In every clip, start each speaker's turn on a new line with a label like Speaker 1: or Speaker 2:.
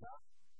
Speaker 1: Thank.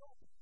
Speaker 1: Thank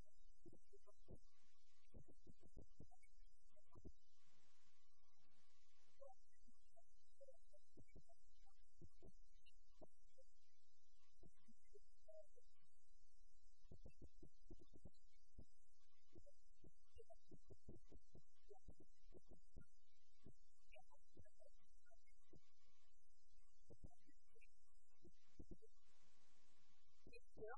Speaker 1: Yeah.